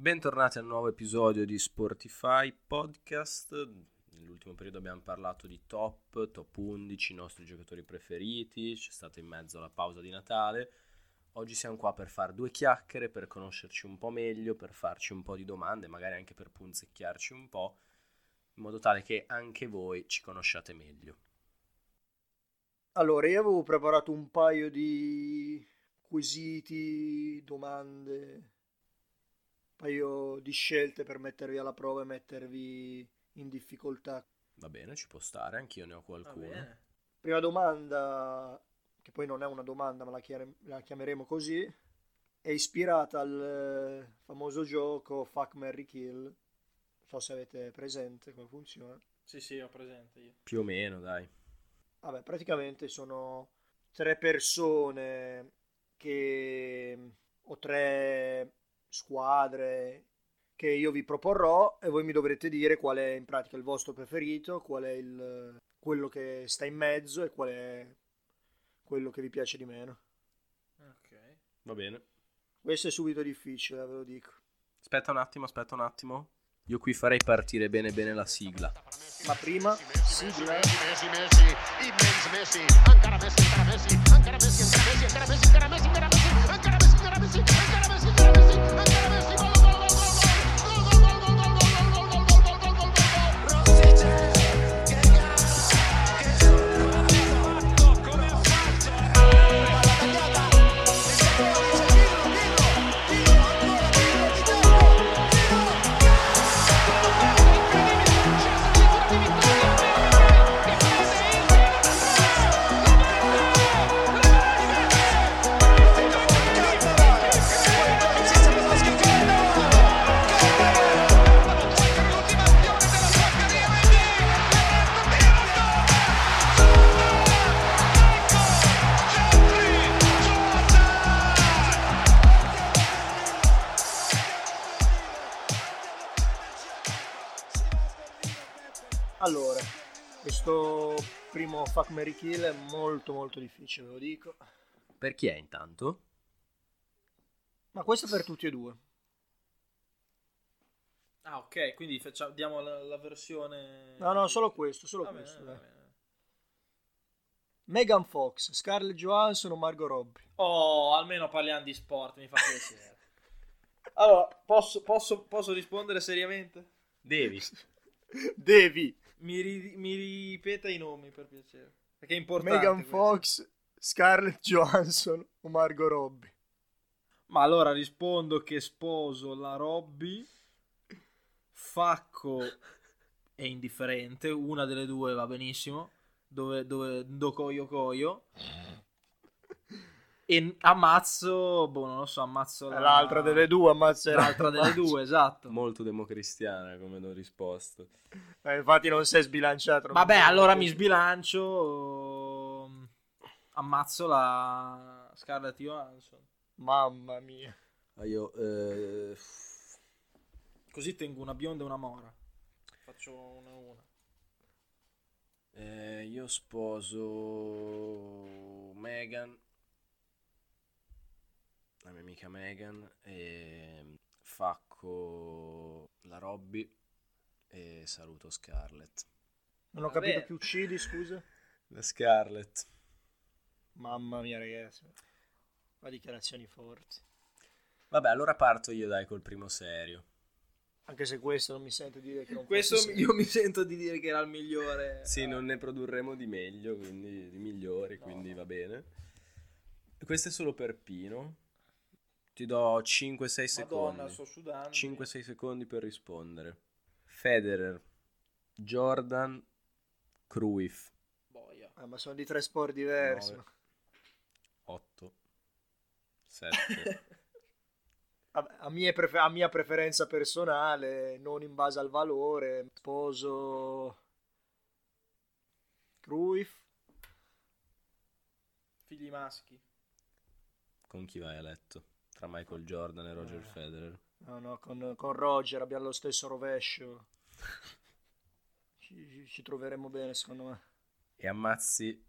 Bentornati al nuovo episodio di Sportify Podcast. Nell'ultimo periodo abbiamo parlato di top, top 11, i nostri giocatori preferiti, c'è stata in mezzo la pausa di Natale. Oggi siamo qua per fare due chiacchiere, per conoscerci un po' meglio, per farci un po' di domande, magari anche per punzecchiarci un po', in modo tale che anche voi ci conosciate meglio. Allora, io avevo preparato un paio di quesiti, domande paio di scelte per mettervi alla prova e mettervi in difficoltà. Va bene, ci può stare, anch'io ne ho qualcuno. Prima domanda, che poi non è una domanda ma la, chiare- la chiameremo così, è ispirata al eh, famoso gioco Fuck Mary Kill. Non so se avete presente come funziona. Sì, sì, ho presente io. Più o meno, dai. Vabbè, praticamente sono tre persone che ho tre squadre che io vi proporrò e voi mi dovrete dire qual è in pratica il vostro preferito, qual è il, quello che sta in mezzo e qual è quello che vi piace di meno. Ok. Va bene. Questo è subito difficile, ve lo dico. Aspetta un attimo, aspetta un attimo. Io qui farei partire bene bene la sigla. Ma prima, sigla. Messi, Messi, immens Messi, encara Messi, encara Messi, encara Messi, encara Messi, encara Messi, encara Messi, encara Messi, encara Messi, encara Messi, encara Messi, encara Messi, encara Messi, I gotta primo Fuck Mary Kill è molto molto difficile, ve lo dico. Per chi è intanto? Ma questo è per tutti e due. Ah, ok, quindi facciamo, diamo la, la versione... No, no, solo questo, solo Va bene, questo. dai. bene. Megan Fox, Scarlett Johansson o Margot Robbie? Oh, almeno parliamo di sport, mi fa piacere. allora, posso, posso, posso rispondere seriamente? Devi. Devi. Mi, ri- mi ripeta i nomi, per piacere. Perché è importante Megan questo. Fox, Scarlett Johansson o Margot Robbie? Ma allora rispondo che sposo la Robby. Facco è indifferente, una delle due va benissimo. Dove, dove do coio coio. E ammazzo, boh, non lo so, ammazzo la- L'altra delle due ammazzerà. L'altra delle due, esatto. Molto democristiana come ho risposto. Eh, infatti non si è sbilanciato. non Vabbè, allora mi sbilancio. Ammazzo la Scarlett Johansson. Mamma mia. Ah, io... eh, Così tengo una bionda e una mora. Faccio una a una. eh, io sposo Megan. La mia amica Megan. E Facco la Robby. E saluto Scarlett. Non ho Vabbè. capito chi uccidi, scusa. La Scarlett. Mamma mia, ragazzi. Ma dichiarazioni forti. Vabbè, allora parto io dai col primo serio. Anche se questo non mi sento dire che non Questo fosse io mi sento di dire che era il migliore. Sì, non ne produrremo di meglio, quindi di migliori, quindi va bene. Questo è solo per Pino. Ti do 5-6 Madonna, secondi. sto sudando. 5-6 secondi per rispondere. Federer, Jordan, Cruyff, Boia. Ah, ma sono di tre sport diversi. Nove. 8, 7. Vabbè, a, mie prefe- a mia preferenza personale, non in base al valore, sposo Cruyff. Figli maschi. Con chi vai a letto? Tra Michael Jordan e Roger Federer. No, no, con, con Roger abbiamo lo stesso rovescio. Ci, ci troveremo bene, secondo me. E ammazzi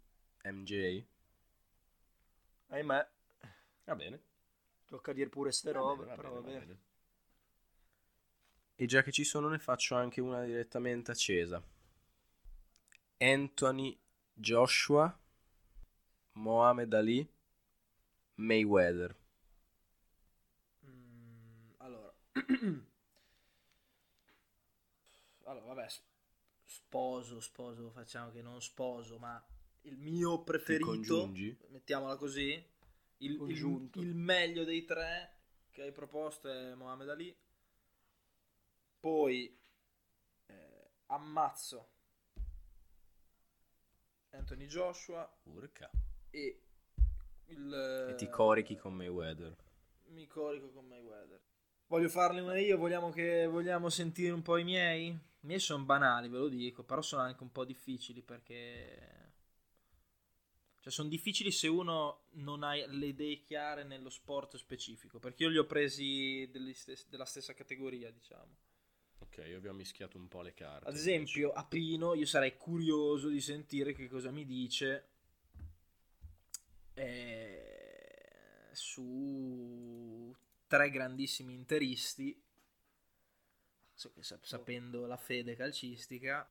MJ? Ahimè, Va bene. tocca dire pure ste robe, bene, va però bene, va va bene. E già che ci sono ne faccio anche una direttamente accesa. Anthony Joshua, Mohamed Ali, Mayweather. Mm, allora. vabbè, sposo, sposo, facciamo che non sposo, ma il mio preferito, mettiamola così, il, il- il meglio dei tre che hai proposto è Mohamed Ali. Poi eh, ammazzo Anthony Joshua Urca. e il... E ti corichi con Mayweather. Mi corico con Mayweather. Voglio farne una io, vogliamo, che, vogliamo sentire un po' i miei? I miei sono banali, ve lo dico, però sono anche un po' difficili perché... Cioè, sono difficili se uno non ha le idee chiare nello sport specifico, perché io li ho presi stes- della stessa categoria, diciamo. Ok, io vi ho mischiato un po' le carte. Ad esempio, a Pino io sarei curioso di sentire che cosa mi dice eh, su tre grandissimi interisti, sapendo la fede calcistica.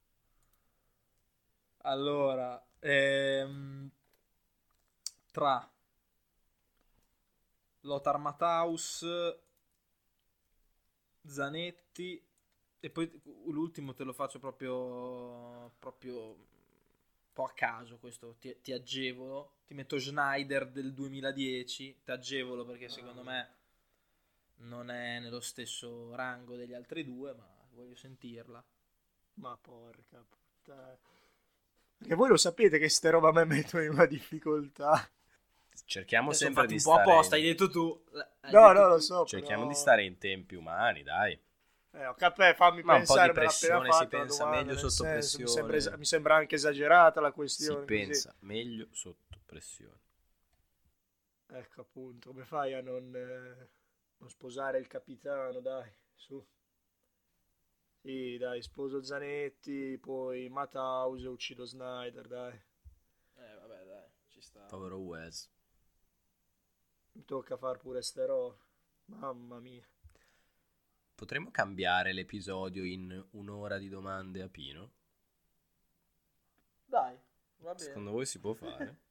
Allora, ehm, tra Lothar Matthaus, Zanetti e poi l'ultimo te lo faccio proprio, proprio un po' a caso, questo ti, ti agevolo. Ti metto Schneider del 2010, ti agevolo perché secondo me non è nello stesso rango degli altri due, ma voglio sentirla. Ma porca puttana. Perché voi lo sapete che ste roba me mettono in una difficoltà. Cerchiamo Adesso sempre di un po' stare... apposta, hai detto tu. hai No, detto no, lo tu. so. Cerchiamo però- di stare in tempi umani, dai. Eh, ho cap- fammi Ma un po' di pensare, pressione, si pensa domanda, meglio sotto senso, Mi pressione. sembra, es- mi sembra anche esagerata la Si questione. così. pensa meglio sotto pressione. Ecco appunto, come fai a non, eh, non sposare il capitano, dai, su. Sì, dai, sposo Zanetti, poi Matthaus e uccido Snyder, dai. Eh, vabbè, dai, ci sta. Povero Wes. Mi tocca far pure ste robe. Mamma mia. Potremmo cambiare l'episodio in un'ora di domande a Pino? Dai, va bene. Secondo voi si può fare?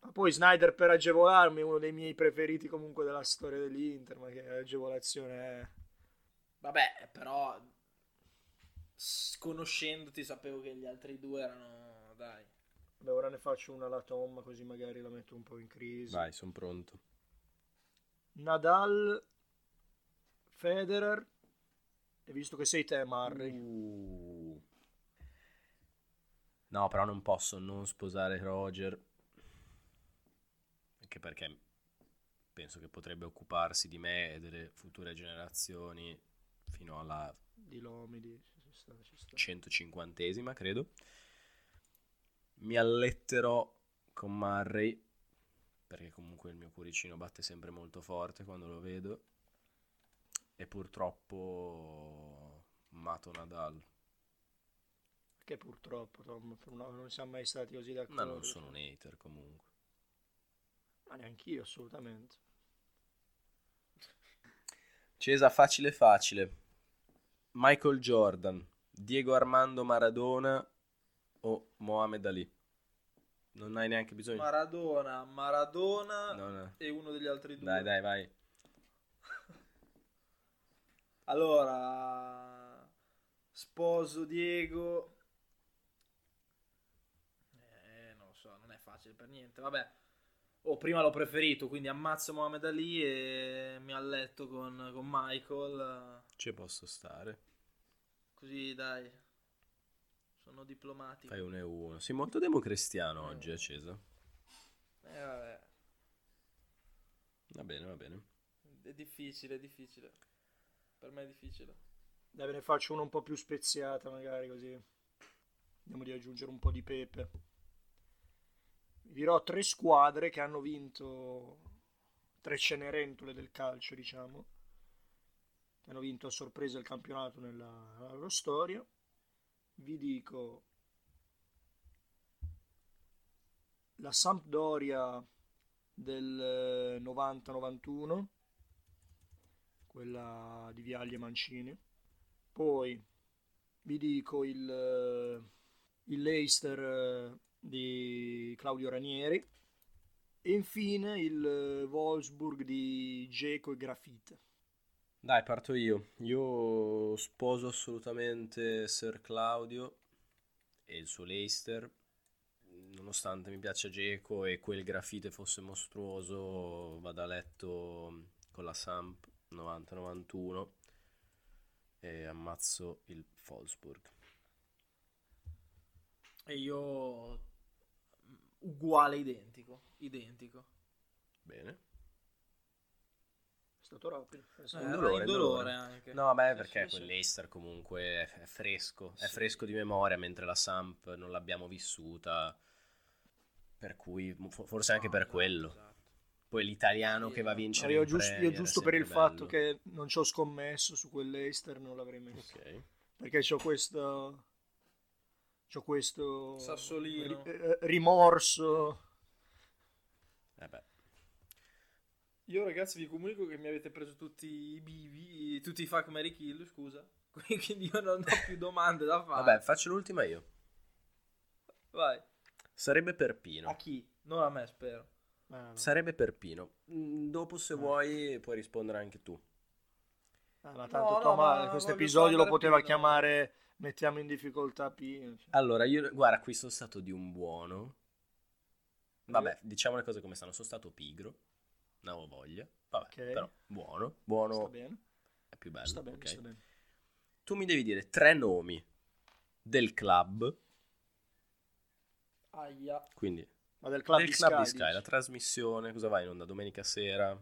Ma poi Snyder per agevolarmi, uno dei miei preferiti comunque della storia dell'Inter, ma che agevolazione è? Vabbè, però conoscendoti sapevo che gli altri due erano, dai. Beh, ora ne faccio una alla Tom, così magari la metto un po' in crisi. Vai, sono pronto. Nadal, Federer, e visto che sei te, Murray. Uh. No, però non posso non sposare Roger. Anche perché penso che potrebbe occuparsi di me e delle future generazioni fino alla Di Lomidi, ci sta, ci sta. 150esima, credo. Mi alletterò con Murray perché comunque il mio cuoricino batte sempre molto forte quando lo vedo. E purtroppo mato Nadal. Che purtroppo, Tom, non siamo mai stati così d'accordo. Ma non sono un hater comunque. Ma neanch'io, assolutamente. Cesa facile facile. Michael Jordan, Diego Armando Maradona o Mohamed Ali? Non hai neanche bisogno. Maradona, Maradona No, no. e uno degli altri due. Dai, dai, vai. Allora, sposo Diego. Eh, non lo so, non è facile per niente. Vabbè, oh, prima l'ho preferito, quindi ammazzo Mohamed Ali e mi alletto con, con Michael. Ci posso stare. Così, dai, sono diplomatico. Fai uno e uno. Sei molto democristiano oggi, Cesa. Eh, vabbè, Va bene, va bene. è difficile, è difficile. Per me è difficile. Dai, ve ne faccio una un po' più speziata, magari così. Vediamo di aggiungere un po' di pepe. Vi dirò tre squadre che hanno vinto tre cenerentole del calcio, diciamo. Che hanno vinto a sorpresa il campionato nella, nella loro storia. Vi dico la Sampdoria del eh, 90-91, quella di Viagli e Mancini. Poi vi dico il, eh, il Leicester eh, di Claudio Ranieri. E infine il Wolfsburg di Geco e Grafite. Dai, parto io. Io sposo assolutamente Sir Claudio e il suo Leicester. Nonostante mi piaccia Geco e quel grafite fosse mostruoso, vado a letto con la Samp 90-91 e ammazzo il Wolfsburg. E io uguale, identico, identico. Bene. È stato rapido. Eh, Indolore, indolore. indolore anche. No, beh, Sì, perché sì, quel sì. Leicester comunque è, è fresco, è Sì. fresco di memoria, mentre la Samp non l'abbiamo vissuta, per cui fo- forse anche No, per esatto, quello. esatto. Poi l'italiano Sì, che va a vincere io giusto, io è giusto per il sempre fatto bello. che non ci ho scommesso su quel Leicester non l'avrei messo. Ok. Perché ho questo... C'ho questo Sassolino. ri- eh, rimorso. Eh beh. Io ragazzi vi comunico che mi avete preso tutti i bivi, tutti i fuck Mary Kill, scusa. Quindi io non ho più domande da fare. Vabbè, faccio l'ultima io. Vai. Sarebbe Perpino. A chi? Non a me, spero. Eh, no. Sarebbe Perpino. Mm, Dopo, se Eh. vuoi, puoi rispondere anche tu. Ah, ma tanto no, Toma, ma questo episodio lo poteva Pino. chiamare mettiamo in difficoltà Pino. cioè. Allora, io, guarda, qui sono stato di un buono. Vabbè, diciamo le cose come stanno. Sono stato pigro. Non avevo voglia. Vabbè, Ok. però buono. Buono Sta bene, è più bello. sta bene, ok? sta bene. Tu mi devi dire tre nomi del club. Aia. Quindi, Ma del club del di club Sky, di Sky, dici? la trasmissione. Cosa vai in onda? Domenica sera.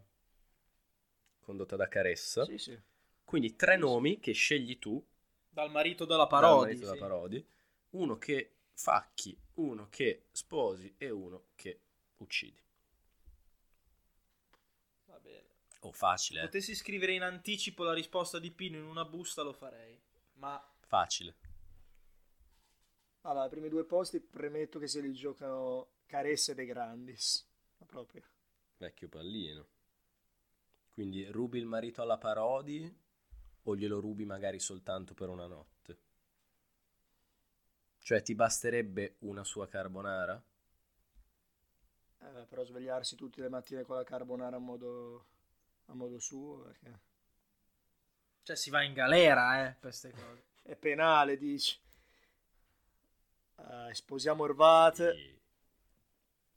Condotta da Caressa. Sì, sì. Quindi tre nomi che scegli tu. Dal marito della dal Parodi. marito della sì. Parodi. Uno che facchi, uno che sposi e uno che uccidi. Va bene. Oh, facile, eh. Potessi scrivere in anticipo la risposta di Pino in una busta lo farei. Ma Facile. Allora, i primi due posti premetto che se li giocano Caressa e De Grandis. Ma proprio. Vecchio pallino. Quindi rubi il marito alla Parodi o glielo rubi magari soltanto per una notte? Cioè ti basterebbe una sua carbonara? Eh, però svegliarsi tutte le mattine con la carbonara a modo, a modo suo perché cioè si va in galera, eh, per queste cose. è penale, dici. Eh, sposiamo Orvate,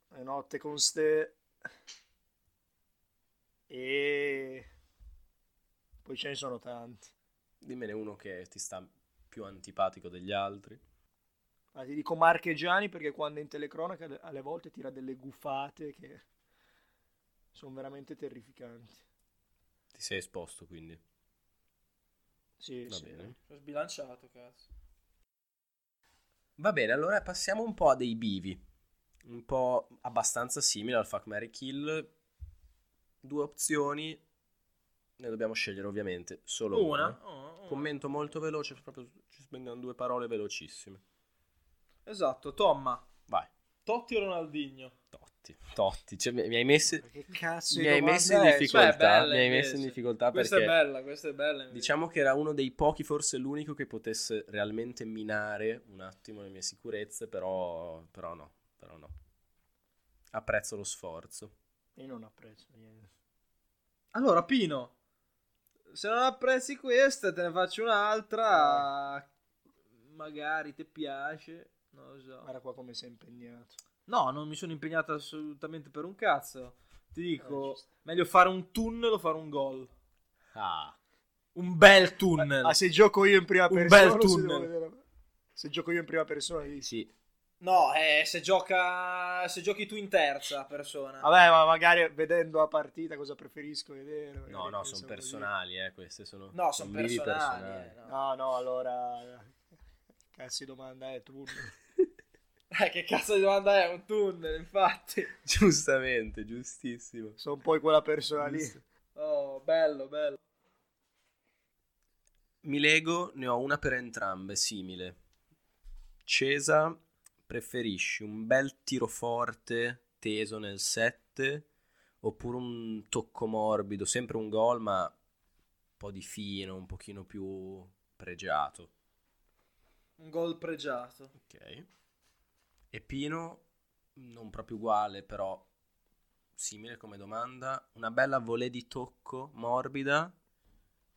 è notte con ste e poi ce ne sono tanti. Dimmene uno che ti sta più antipatico degli altri. Ma ti dico Marchegiani perché quando è in telecronaca alle- volte tira delle gufate che sono veramente terrificanti. Ti sei esposto quindi. Sì, Va sì. bene. Ho sbilanciato, cazzo. Va bene, allora passiamo un po' a dei bivi. Un po' abbastanza simile al Fuck Mary Kill. Due opzioni. Ne dobbiamo scegliere ovviamente solo una. Una? Oh, una. Commento molto veloce, proprio ci spendiamo due parole velocissime. Esatto, Tomma. Vai, Totti o Ronaldinho? Totti. Totti, cioè, mi mi hai messo, Che cazzo mi hai messo in è? difficoltà. Cioè, bella mi hai messo in difficoltà Questa perché è bella, questa è bella. invece. diciamo che era uno dei pochi, forse l'unico che potesse realmente minare un attimo le mie sicurezze, però, però no, però no. Apprezzo lo sforzo. Io non apprezzo niente. Allora, Pino, se non apprezzi questa, te ne faccio un'altra. Magari ti piace. Non lo so. Guarda qua come sei impegnato. No, non mi sono impegnato assolutamente per un cazzo. Ti Eh, dico, giusto. meglio fare un tunnel o fare un gol. Ah, Un bel tunnel. Ah, se gioco io in prima Un persona. bel o se tunnel. vedere- Se gioco io in prima persona, sì, No, eh, se gioca se giochi tu in terza persona. Vabbè, ma magari vedendo la partita cosa preferisco vedere? no, no, sono personali, eh, queste sono No, sono bivi personali. eh, no. No, no, allora. Cazzo di domanda è tu. Eh, che cazzo di domanda è? Un tunnel, infatti. Giustamente, giustissimo. Sono poi quella persona lì. Oh, bello, bello. Mi lego, ne ho una per entrambe, simile. Cesa, preferisci un bel tiro forte, teso nel 7, oppure un tocco morbido, sempre un gol, ma un po' di fino, un pochino più pregiato. Un gol pregiato. Ok. E Pino, non proprio uguale, però simile come domanda. Una bella volée di tocco morbida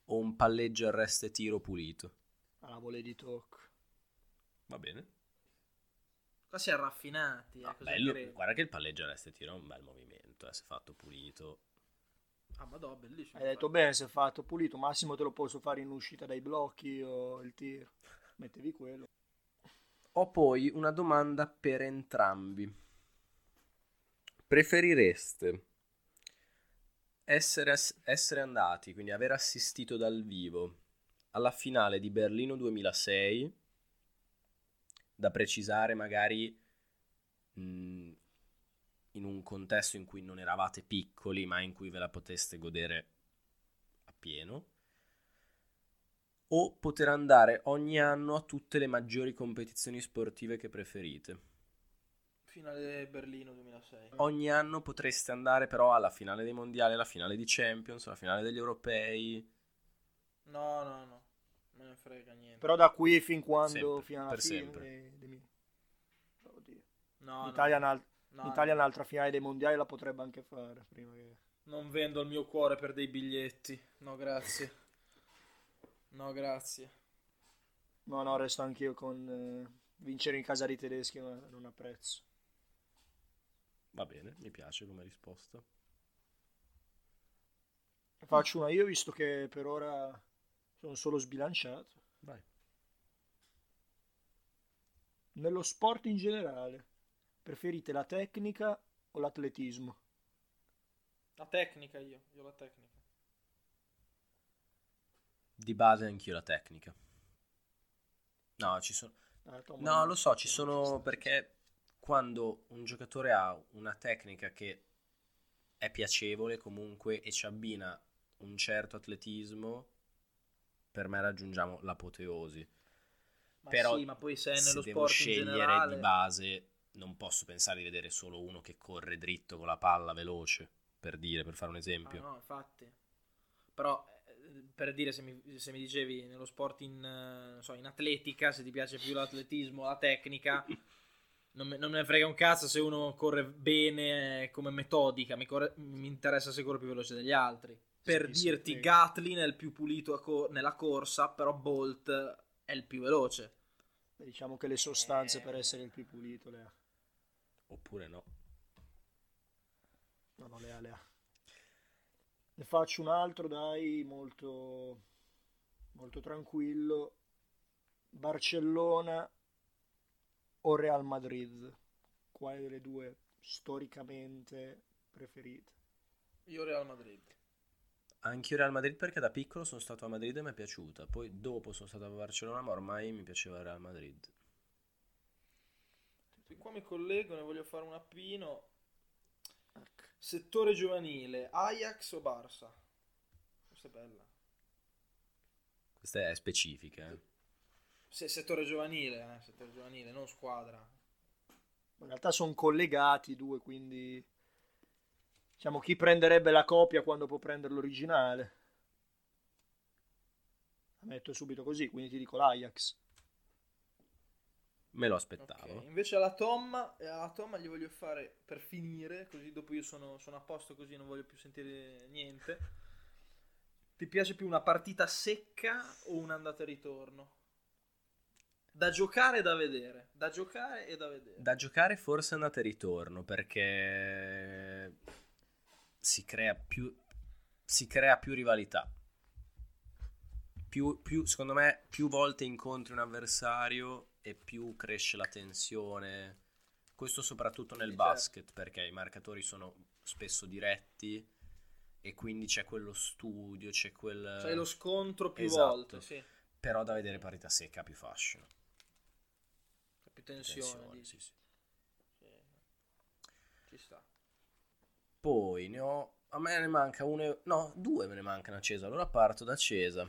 o un palleggio arresto e tiro pulito? Alla volée di tocco. Va bene. Qua si è raffinati. No, eh, bello. Guarda che il palleggio arresto e tiro è un bel movimento, eh, se fatto pulito. Ah, ma no, bellissimo. Hai detto bene, se è fatto pulito, massimo te lo posso fare in uscita dai blocchi o il tiro. Mettevi quello. Ho poi una domanda per entrambi. Preferireste essere, ass- essere andati, quindi aver assistito dal vivo alla finale di Berlino 2006, da precisare magari mh, in un contesto in cui non eravate piccoli, ma in cui ve la poteste godere appieno, o poter andare ogni anno a tutte le maggiori competizioni sportive che preferite. Finale Berlino 2006. Ogni anno potreste andare però alla finale dei mondiali, alla finale di Champions, alla finale degli europei. No, no, no. Ne frega niente. Però da qui fin quando, Sempre, fino alla per fine. sempre. dimmi. Oddio. No, no. L'Italia, un'al- No, l'Italia no. un'altra finale dei mondiali la potrebbe anche fare. Prima che... Non vendo il mio cuore per dei biglietti. No, grazie. No, grazie. No, no, resto anch'io con eh, vincere in casa dei tedeschi, ma non apprezzo. Va bene, mi piace come risposta. Faccio una io visto che per ora sono solo sbilanciato. Vai. Nello sport in generale, preferite la tecnica o l'atletismo? La tecnica io. Io la tecnica. Di base anch'io la tecnica. No, ci sono... Ah, No, lo so, ci sono perché quando un giocatore ha una tecnica che è piacevole comunque e ci abbina un certo atletismo, per me raggiungiamo l'apoteosi. Ma Però sì, ma poi se è Se nello devo sport in scegliere generale... di base, non posso pensare di vedere solo uno che corre dritto con la palla veloce, per dire, per fare un Ah, esempio. no, infatti. Però, eh, per dire, se mi, se mi dicevi nello sport in, eh, non so, in atletica, se ti piace più l'atletismo, la tecnica, non me, non me ne frega un cazzo se uno corre bene eh, come metodica, mi, corre- mi interessa se corre più veloce degli altri. Per Sì, dirti, sì. Gatlin è il più pulito a cor- nella corsa, però Bolt è il più veloce. Diciamo che le sostanze per essere il più pulito le ha. Oppure no. No, no, le ha, le ha. Ne faccio un altro, dai, molto, molto tranquillo. Barcellona o Real Madrid? Quale delle due storicamente preferite? Io Real Madrid. Anch'io Real Madrid perché da piccolo sono stato a Madrid e mi è piaciuta. Poi dopo sono stato a Barcellona, ma ormai mi piaceva Real Madrid. Qui qua mi collego, ne voglio fare un appino. Settore giovanile, Ajax o Barça? Questa è bella. Questa è specifica. eh. Se, settore giovanile, eh, settore giovanile, non squadra. In realtà sono collegati i due, quindi diciamo chi prenderebbe la copia quando può prendere l'originale. La metto subito così, quindi ti dico l'Ajax. Me lo aspettavo. Invece alla Tom, eh, alla Tom gli voglio fare per finire, così dopo io sono, sono a posto così non voglio più sentire niente. Ti piace più una partita secca o un'andata e ritorno? Da giocare e da vedere. Da giocare e da vedere. Da giocare forse andate e ritorno perché si crea più, si crea più rivalità. Più, più- secondo me, più volte incontri un avversario e più cresce la tensione. Questo soprattutto nel Sì, certo. basket perché i marcatori sono spesso diretti e quindi c'è quello studio, c'è quel... C'hai lo scontro più Esatto. volte, sì. Però da vedere partita secca più fascino. C'è più tensione. Tensione, sì. Sì. Ci sta. Poi ne ho. A me ne manca uno. No, due me ne mancano a Cesa. Allora parto da Cesa.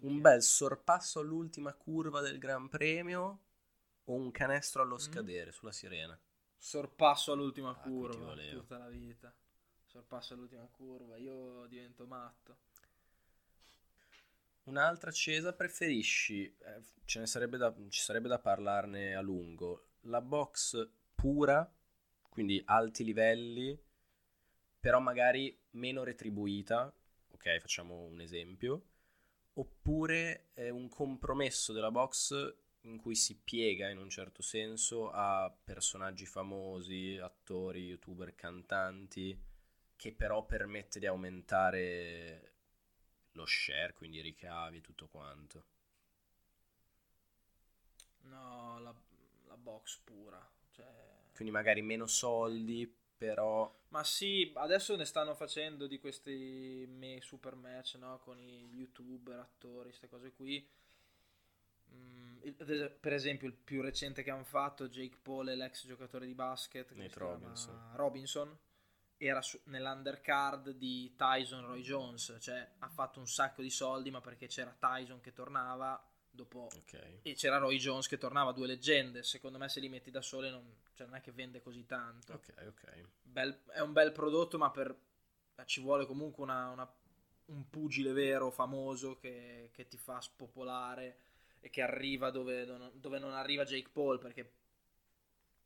Un bel sorpasso all'ultima curva del Gran Premio o un canestro allo Mm. scadere sulla sirena. Sorpasso all'ultima Ah, curva tutta la vita. Sorpasso all'ultima curva, io divento matto. Un'altra accesa, preferisci, eh, ce ne sarebbe da, ci sarebbe da parlarne a lungo, la box pura, quindi alti livelli, però magari meno retribuita, ok, facciamo un esempio, oppure è un compromesso della box in cui si piega in un certo senso a personaggi famosi, attori, youtuber, cantanti, che però permette di aumentare lo share, quindi i ricavi e tutto quanto. No, la, la box pura. Cioè... Quindi magari meno soldi, però... Ma sì, adesso ne stanno facendo di questi me super match, no? Con i youtuber, attori, queste cose qui. Mm, il- per esempio, il più recente che hanno fatto, Jake Paul e l'ex giocatore di basket? Robinson. Robinson, era su- nell'undercard di Tyson Roy Jones, cioè ha fatto un sacco di soldi, ma perché c'era Tyson che tornava dopo Ok. e c'era Roy Jones che tornava, due leggende. Secondo me se li metti da sole non, cioè, non è che vende così tanto. Ok, ok. Bel- è un bel prodotto, ma per, ci vuole comunque una- una- un pugile vero, famoso, che, che ti fa spopolare e che arriva dove non, dove non arriva Jake Paul, perché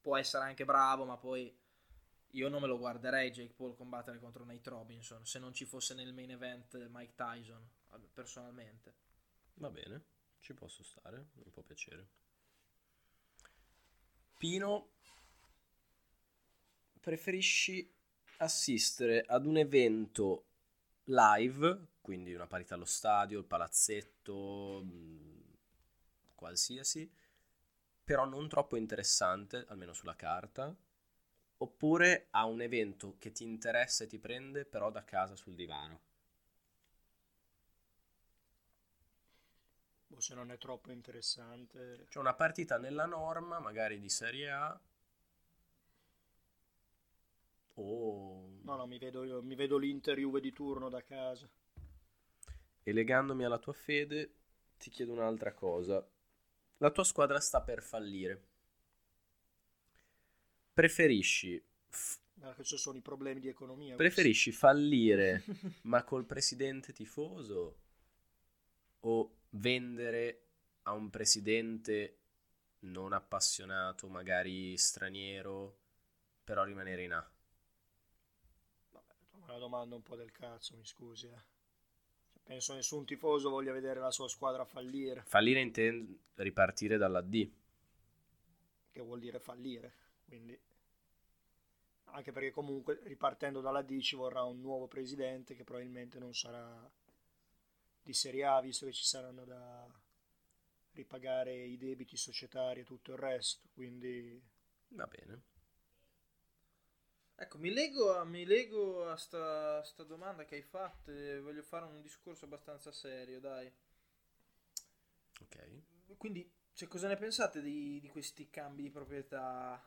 può essere anche bravo, ma poi io non me lo guarderei Jake Paul combattere contro Nate Robinson se non ci fosse nel main event Mike Tyson, personalmente. Va bene, ci posso stare, mi può piacere. Pino, preferisci assistere ad un evento live, quindi una parità allo stadio, il palazzetto, mh, qualsiasi, però non troppo interessante, almeno sulla carta, oppure a un evento che ti interessa e ti prende, però da casa sul divano? Boh, se non è troppo interessante. C'è una partita nella norma, magari di Serie A. O... No, no, mi vedo, mi vedo l'Inter Juve di turno da casa. E legandomi alla tua fede, ti chiedo un'altra cosa. La tua squadra sta per fallire. Preferisci, f- Ma questi sono i problemi di economia. preferisci fallire ma col presidente tifoso o vendere a un presidente non appassionato, magari straniero, però rimanere in A? Una domanda un po' del cazzo, mi scusi. eh. Cioè, penso nessun tifoso voglia vedere la sua squadra fallire, Fallire intende ripartire dalla D. che vuol dire fallire. Quindi, anche perché comunque ripartendo dalla D ci vorrà un nuovo presidente che probabilmente non sarà di Serie A, visto che ci saranno da ripagare i debiti societari e tutto il resto. Quindi, Va bene. Ecco, mi lego, a- mi lego a sta, sta domanda che hai fatto e voglio fare un discorso abbastanza serio, dai. Ok. Quindi, cioè, cosa ne pensate di, di questi cambi di proprietà?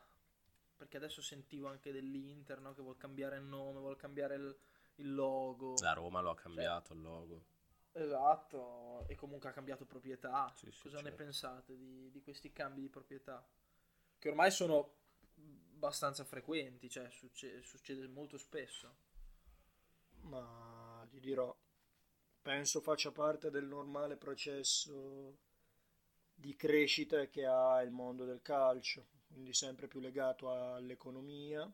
Perché adesso sentivo anche dell'Inter, no? Che vuol cambiare il nome, vuol cambiare il, il logo. La Roma lo ha cambiato il logo. Esatto, e comunque ha cambiato proprietà. Sì, sì, Cosa ne certo. pensate di, di questi cambi di proprietà? Che ormai sono abbastanza frequenti, cioè succe- succede molto spesso. ma ti dirò, penso faccia parte del normale processo di crescita che ha il mondo del calcio, quindi sempre più legato all'economia,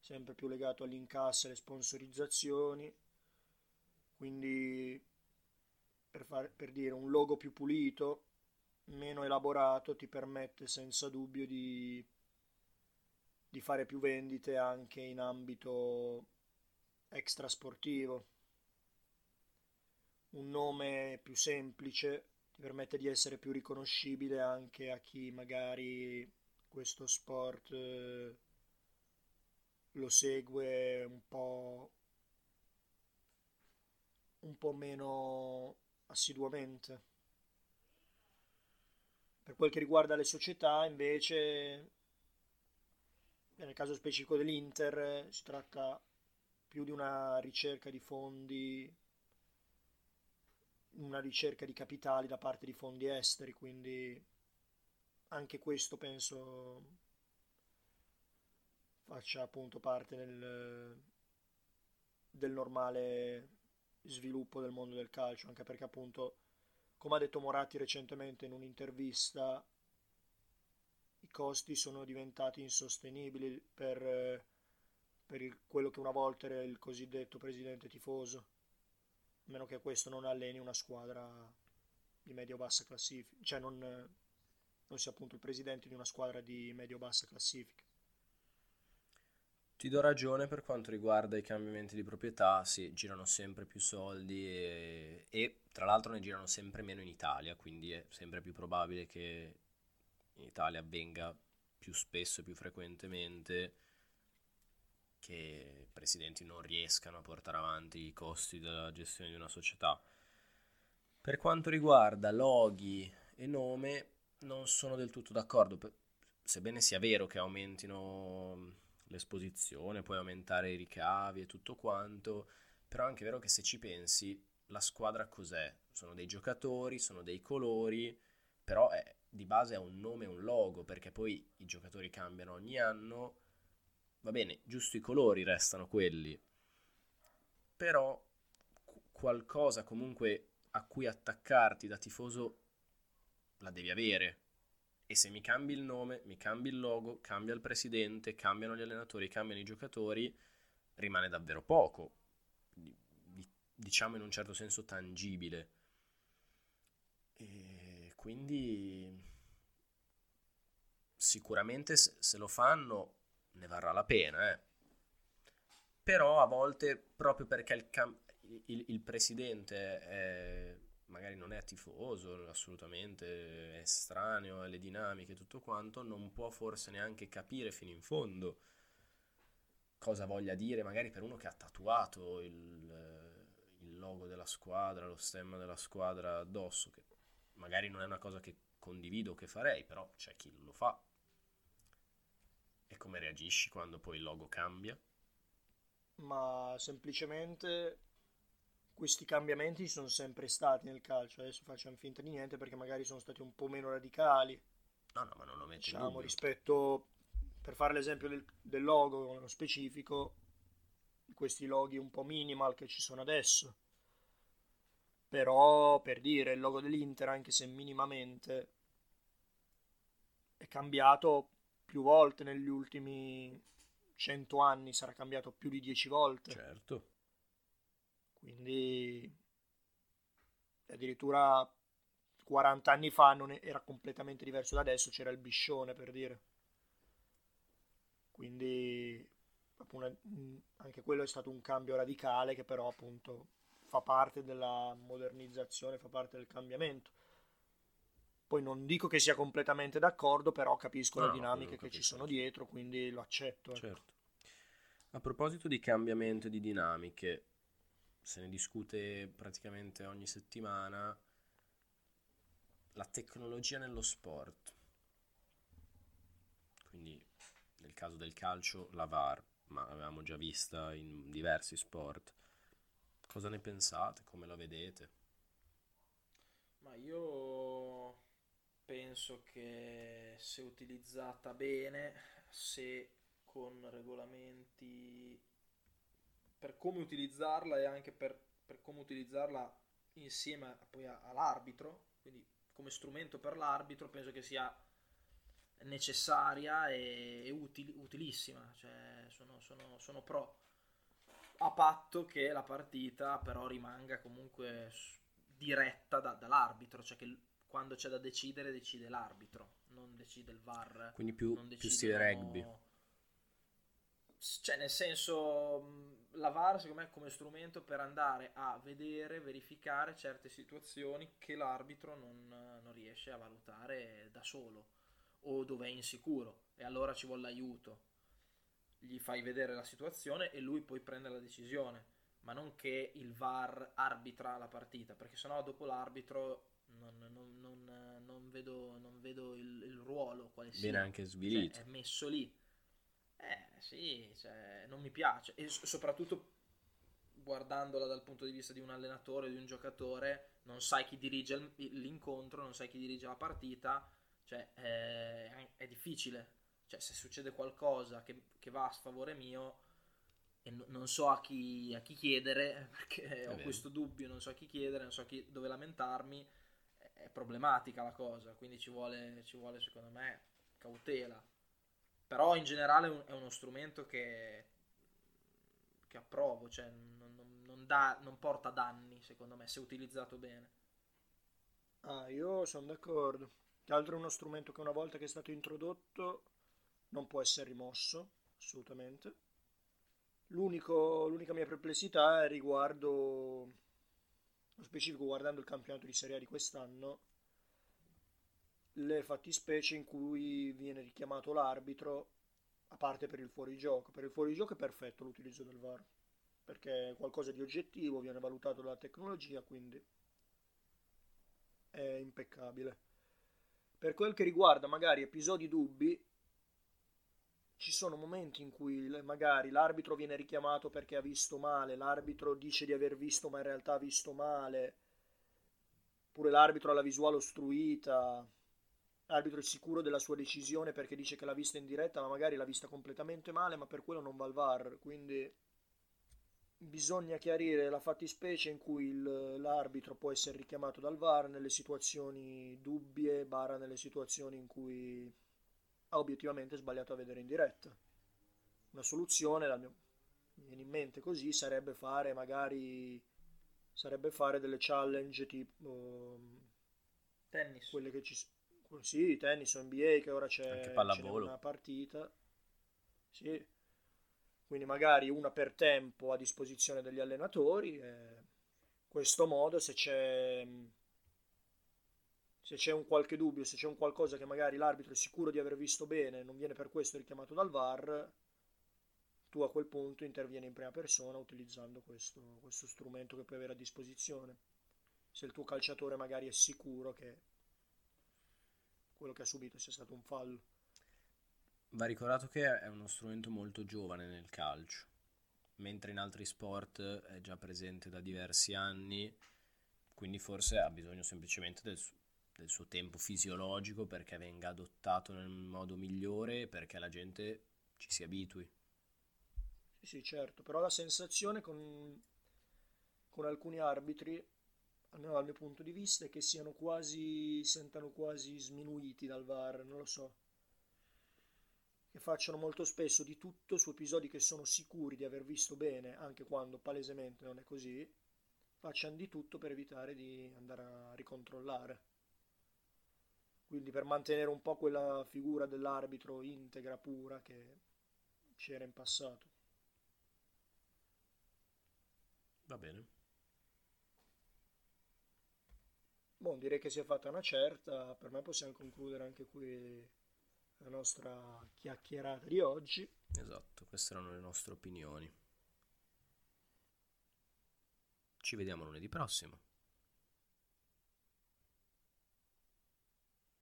sempre più legato agli incassi e alle sponsorizzazioni, quindi per, far- per dire un logo più pulito, meno elaborato, ti permette senza dubbio di, di fare più vendite anche in ambito extrasportivo. Un nome più semplice ti permette di essere più riconoscibile anche a chi magari questo sport eh, lo segue un po' un po' meno assiduamente. Per quel che riguarda le società, invece, nel caso specifico dell'Inter, si tratta più di una ricerca di fondi, una ricerca di capitali da parte di fondi esteri, quindi anche questo penso faccia appunto parte del, del normale sviluppo del mondo del calcio, anche perché appunto, come ha detto Moratti recentemente in un'intervista, i costi sono diventati insostenibili per, per il- quello che una volta era il cosiddetto presidente tifoso, a meno che questo non alleni una squadra di medio-bassa classifica, cioè non, non sia appunto il presidente di una squadra di medio-bassa classifica. Ti do ragione per quanto riguarda i cambiamenti di proprietà, sì, girano sempre più soldi e, e, tra l'altro ne girano sempre meno in Italia, quindi è sempre più probabile che in Italia avvenga più spesso e più frequentemente che i presidenti non riescano a portare avanti i costi della gestione di una società. Per quanto riguarda loghi e nome, non sono del tutto d'accordo, sebbene sia vero che aumentino l'esposizione, puoi aumentare i ricavi e tutto quanto, però è anche vero che se ci pensi, la squadra cos'è? Sono dei giocatori, sono dei colori, però è, di base è un nome e un logo, perché poi i giocatori cambiano ogni anno, va bene, giusto i colori restano quelli, però qu- qualcosa comunque a cui attaccarti da tifoso la devi avere. E se mi cambi il nome, mi cambi il logo, cambia il presidente, cambiano gli allenatori, cambiano i giocatori, rimane davvero poco, di- di- diciamo in un certo senso tangibile. E quindi sicuramente se lo fanno ne varrà la pena, eh. Però a volte, proprio perché il, cam- il- il presidente è- magari non è tifoso, assolutamente è estraneo alle dinamiche e tutto quanto, non può forse neanche capire fino in fondo cosa voglia dire, magari per uno che ha tatuato il, il logo della squadra, lo stemma della squadra addosso, che magari non è una cosa che condivido o che farei, però c'è chi lo fa. E come reagisci quando poi il logo cambia? ma semplicemente questi cambiamenti sono sempre stati nel calcio. Adesso facciamo finta di niente perché magari sono stati un po' meno radicali, No, no, ma non lo metti in diciamo, rispetto, per fare l'esempio del, del logo nello specifico, questi loghi un po' minimal che ci sono adesso. Però, per dire, il logo dell'Inter, anche se minimamente, è cambiato più volte negli ultimi 100 anni, sarà cambiato più di 10 volte. Certo. Quindi addirittura 40 anni fa non era completamente diverso da adesso, c'era il biscione per dire. Quindi mh, anche quello è stato un cambio radicale che però appunto fa parte della modernizzazione, fa parte del cambiamento. Poi non dico che sia completamente d'accordo, però capisco No, le dinamiche che ci sono dietro, quindi lo accetto. ecco. Certo. A proposito di cambiamento di dinamiche, se ne discute praticamente ogni settimana, la tecnologia nello sport. Quindi nel caso del calcio la VAR, ma l'avevamo già vista in diversi sport. Cosa ne pensate? Come la vedete? Ma io penso che se utilizzata bene, se con regolamenti per come utilizzarla e anche per, per come utilizzarla insieme poi all'arbitro, quindi come strumento per l'arbitro, penso che sia necessaria e, e utili- utilissima, cioè sono, sono, sono pro, a patto che la partita però rimanga comunque diretta da- dall'arbitro, cioè che quando c'è da decidere decide l'arbitro, non decide il VAR. Quindi più, più stile rugby. Cioè, nel senso, la VAR secondo me è come strumento per andare a vedere, verificare certe situazioni che l'arbitro non, non riesce a valutare da solo o dove è insicuro e allora ci vuole l'aiuto. Gli fai vedere la situazione e lui poi prende la decisione, ma non che il VAR arbitra la partita, perché sennò dopo l'arbitro non, non- non- vedo, non vedo il, il ruolo quale sia. Viene anche Cioè, svilito. è messo lì. Eh sì, cioè, non mi piace. E soprattutto guardandola dal punto di vista di un allenatore, di un giocatore, non sai chi dirige il- l'incontro, non sai chi dirige la partita, cioè è, è difficile. Cioè, se succede qualcosa che, che va a sfavore mio, no- non so a chi, a chi chiedere, perché ho questo dubbio, non so a chi chiedere, non so a chi, dove lamentarmi, è- è problematica la cosa, quindi ci vuole, ci vuole secondo me cautela. Però in generale è un- è uno strumento che, che approvo, cioè non, non- dà- non porta danni secondo me se utilizzato bene. Ah, io sono d'accordo. Che altro è uno strumento che una volta che è stato introdotto non può essere rimosso, assolutamente. L'unico- l'unica mia perplessità è riguardo, nello specifico guardando il campionato di Serie A di quest'anno, le fattispecie in cui viene richiamato l'arbitro, a parte per il fuorigioco. Per il fuorigioco è perfetto l'utilizzo del VAR, perché è qualcosa di oggettivo, viene valutato dalla tecnologia, quindi è impeccabile. Per quel che riguarda magari episodi dubbi, ci sono momenti in cui magari l'arbitro viene richiamato perché ha visto male, l'arbitro dice di aver visto ma in realtà ha visto male, oppure l'arbitro ha la visuale ostruita, l'arbitro è sicuro della sua decisione perché dice che l'ha vista in diretta ma magari l'ha vista completamente male ma per quello non va al VAR, quindi bisogna chiarire la fattispecie in cui il- l'arbitro può essere richiamato dal VAR nelle situazioni dubbie, barra nelle situazioni in cui ha obiettivamente sbagliato a vedere in diretta. Una soluzione, la mia- mi viene in mente così, sarebbe fare magari sarebbe fare delle challenge tipo Tennis. quelle che ci s- sì, tennis o NBA che ora c'è, Anche pallavolo. una partita. Sì. Quindi magari una per tempo a disposizione degli allenatori. In questo modo se c'è se c'è un qualche dubbio, se c'è un qualcosa che magari l'arbitro è sicuro di aver visto bene, non viene per questo richiamato dal VAR, tu a quel punto intervieni in prima persona utilizzando questo, questo strumento che puoi avere a disposizione. Se il tuo calciatore magari è sicuro che quello che ha subito sia stato un fallo. Va ricordato che è uno strumento molto giovane nel calcio, mentre in altri sport è già presente da diversi anni, quindi forse ha bisogno semplicemente del, su- del suo tempo fisiologico perché venga adottato nel modo migliore e perché la gente ci si abitui. Sì, sì, certo, però la sensazione con, con alcuni arbitri, dal mio punto di vista, è che siano quasi, sentano quasi sminuiti dal VAR, non lo so. Che facciano molto spesso di tutto su episodi che sono sicuri di aver visto bene, anche quando palesemente non è così, facciano di tutto per evitare di andare a ricontrollare. Quindi per mantenere un po' quella figura dell'arbitro integra, pura, che c'era in passato. Va bene. Boh, direi che si è fatta una certa, per me possiamo concludere anche qui la nostra chiacchierata di oggi. Esatto, queste erano le nostre opinioni. Ci vediamo lunedì prossimo.